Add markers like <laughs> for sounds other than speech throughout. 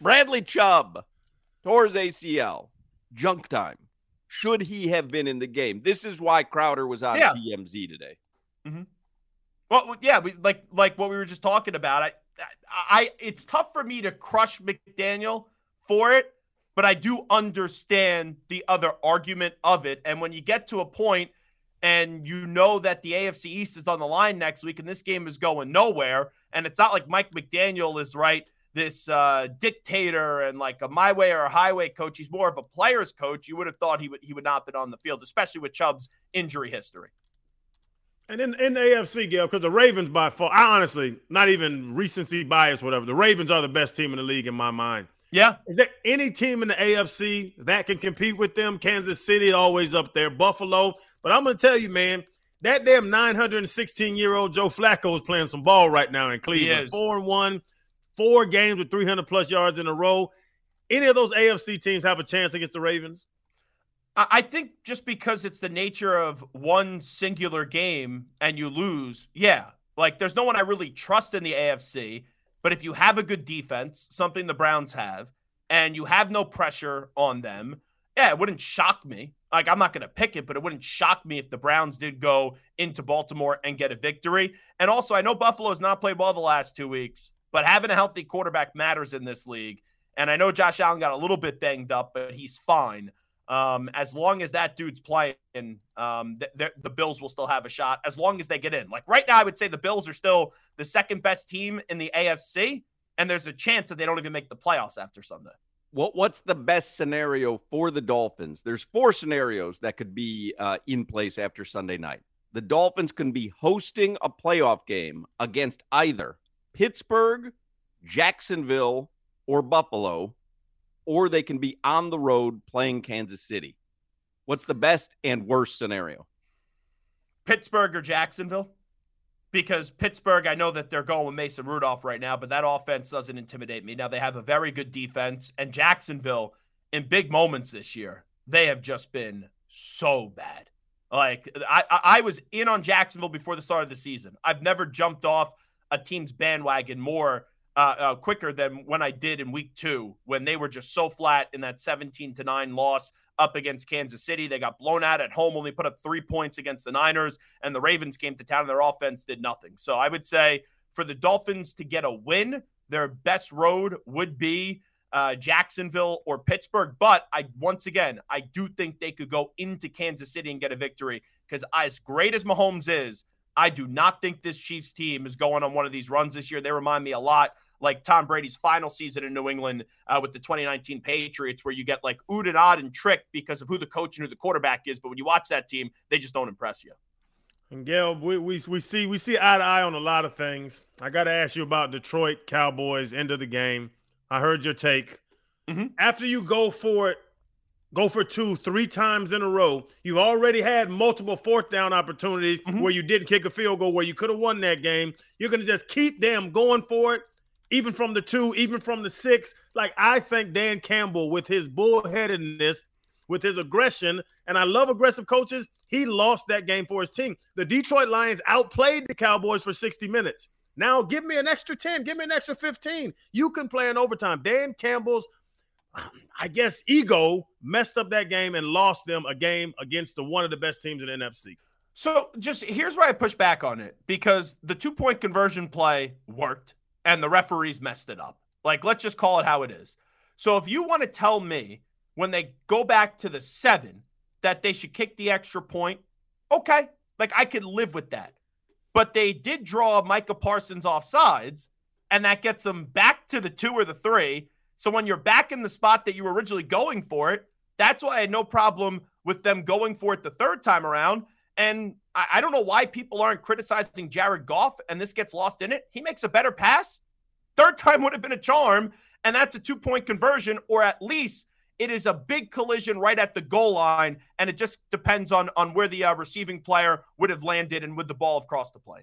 Bradley Chubb tore his ACL. Junk time. Should he have been in the game? This is why Crowder was on yeah. TMZ today. Mm-hmm. Well, yeah, we, like like what we were just talking about. I, I, it's tough for me to crush McDaniel for it, but I do understand the other argument of it. And when you get to a point and you know that the AFC East is on the line next week and this game is going nowhere, and it's not like Mike McDaniel is right this uh, dictator and like a my way or a highway coach. He's more of a player's coach. You would have thought he would he would not been on the field, especially with Chubb's injury history. And in, in the AFC, Gail, because the Ravens by far, I honestly, not even recency bias, whatever, the Ravens are the best team in the league in my mind. Yeah. Is there any team in the AFC that can compete with them? Kansas City always up there, Buffalo. But I'm going to tell you, man, that damn 916 year old Joe Flacco is playing some ball right now in Cleveland. Four and one, four games with 300 plus yards in a row. Any of those AFC teams have a chance against the Ravens? I think just because it's the nature of one singular game and you lose, yeah. Like there's no one I really trust in the AFC. But if you have a good defense, something the Browns have, and you have no pressure on them, yeah, it wouldn't shock me. Like I'm not going to pick it, but it wouldn't shock me if the Browns did go into Baltimore and get a victory. And also, I know Buffalo has not played well the last two weeks, but having a healthy quarterback matters in this league. And I know Josh Allen got a little bit banged up, but he's fine. Um, as long as that dude's playing, um, the, the Bills will still have a shot as long as they get in. Like right now, I would say the Bills are still the second best team in the AFC, and there's a chance that they don't even make the playoffs after Sunday. What what's the best scenario for the Dolphins? There's four scenarios that could be uh, in place after Sunday night. The Dolphins can be hosting a playoff game against either Pittsburgh, Jacksonville, or Buffalo or they can be on the road playing Kansas City. What's the best and worst scenario? Pittsburgh or Jacksonville? Because Pittsburgh, I know that they're going with Mason Rudolph right now, but that offense doesn't intimidate me. Now they have a very good defense, and Jacksonville, in big moments this year, they have just been so bad. Like I, I was in on Jacksonville before the start of the season. I've never jumped off a team's bandwagon more uh, uh, quicker than when I did in week two when they were just so flat in that 17 to 9 loss up against Kansas City. They got blown out at home, only put up three points against the Niners, and the Ravens came to town and their offense did nothing. So I would say for the Dolphins to get a win, their best road would be uh, Jacksonville or Pittsburgh. But I once again, I do think they could go into Kansas City and get a victory because as great as Mahomes is, I do not think this Chiefs team is going on one of these runs this year. They remind me a lot like Tom Brady's final season in New England uh, with the 2019 Patriots, where you get like oohed and odd and tricked because of who the coach and who the quarterback is. But when you watch that team, they just don't impress you. And Gail, we, we, we see we see eye to eye on a lot of things. I got to ask you about Detroit Cowboys end of the game. I heard your take. Mm-hmm. After you go for it, go for two, three times in a row. You've already had multiple fourth down opportunities mm-hmm. where you didn't kick a field goal, where you could have won that game. You're going to just keep them going for it even from the two, even from the six. Like I think Dan Campbell, with his bullheadedness, with his aggression, and I love aggressive coaches, he lost that game for his team. The Detroit Lions outplayed the Cowboys for 60 minutes. Now give me an extra 10, give me an extra 15. You can play in overtime. Dan Campbell's, I guess, ego messed up that game and lost them a game against the one of the best teams in the NFC. So just here's where I push back on it because the two point conversion play worked and the referees messed it up. Like, let's just call it how it is. So if you want to tell me when they go back to the seven that they should kick the extra point, okay. Like, I could live with that. But they did draw Micah Parsons off sides, and that gets them back to the two or the three. So when you're back in the spot that you were originally going for it, that's why I had no problem with them going for it the third time around. And I, I don't know why people aren't criticizing Jared Goff and this gets lost in it. He makes a better pass. Third <laughs> time would have been a charm, and that's a two point conversion, or at least it is a big collision right at the goal line, and it just depends on on where the uh, receiving player would have landed and would the ball have crossed the plane.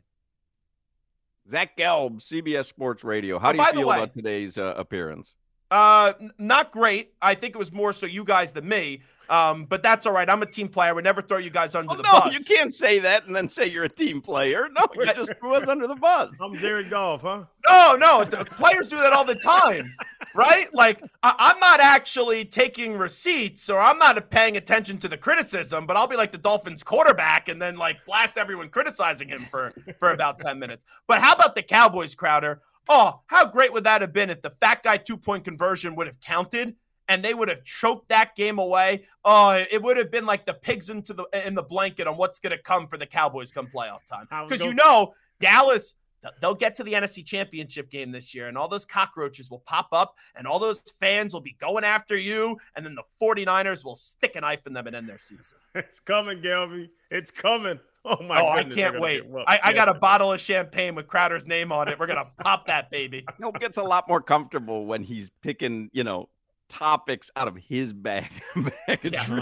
Zach Gelb, CBS Sports Radio. How oh, do you feel way, about today's uh, appearance? Uh, not great. I think it was more so you guys than me. Um, but that's all right. I'm a team player. I would never throw you guys under oh, the no, bus. you can't say that and then say you're a team player. No, you just threw us under the bus. I'm Jared Goff, huh? No, no. Players do that all the time, right? Like I- am not actually taking receipts or I'm not paying attention to the criticism, but I'll be like the Dolphins quarterback and then like blast everyone criticizing him for for about 10 minutes. But how about the Cowboys, Crowder? Oh, how great would that have been if the fat guy two point conversion would have counted and they would have choked that game away? Oh, it would have been like the pigs into the in the blanket on what's going to come for the Cowboys come playoff time. Because you know Dallas they'll get to the NFC Championship game this year, and all those cockroaches will pop up, and all those fans will be going after you, and then the 49ers will stick a knife in them and end their season. <laughs> It's coming, Gelby. It's coming. <laughs> Oh my! Oh, goodness, I can't wait. I, I, got a bottle of champagne with Crowder's name on it. We're gonna <laughs> pop that baby. He gets a lot more comfortable when he's picking, you know, topics out of his bag. <laughs> yes.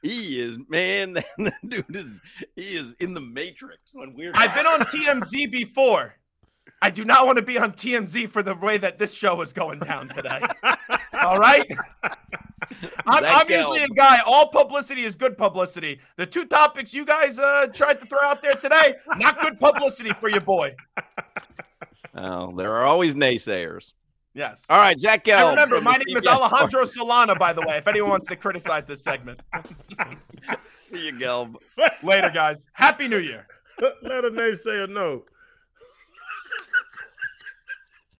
He is man. That dude is he is in the matrix when we're. I've been on TMZ before. I do not want to be on TMZ for the way that this show is going down today. All right. <laughs> I'm, I'm usually a guy. All publicity is good publicity. The two topics you guys uh, tried to throw out there today, not good publicity for your boy. Oh, there are always naysayers. Yes. All right, Zach Gelb. I remember, my name is Alejandro Solana, by the way, if anyone wants to criticize this segment. <laughs> See you, Gelb. <laughs> Later, guys. Happy New Year. Let a naysayer know.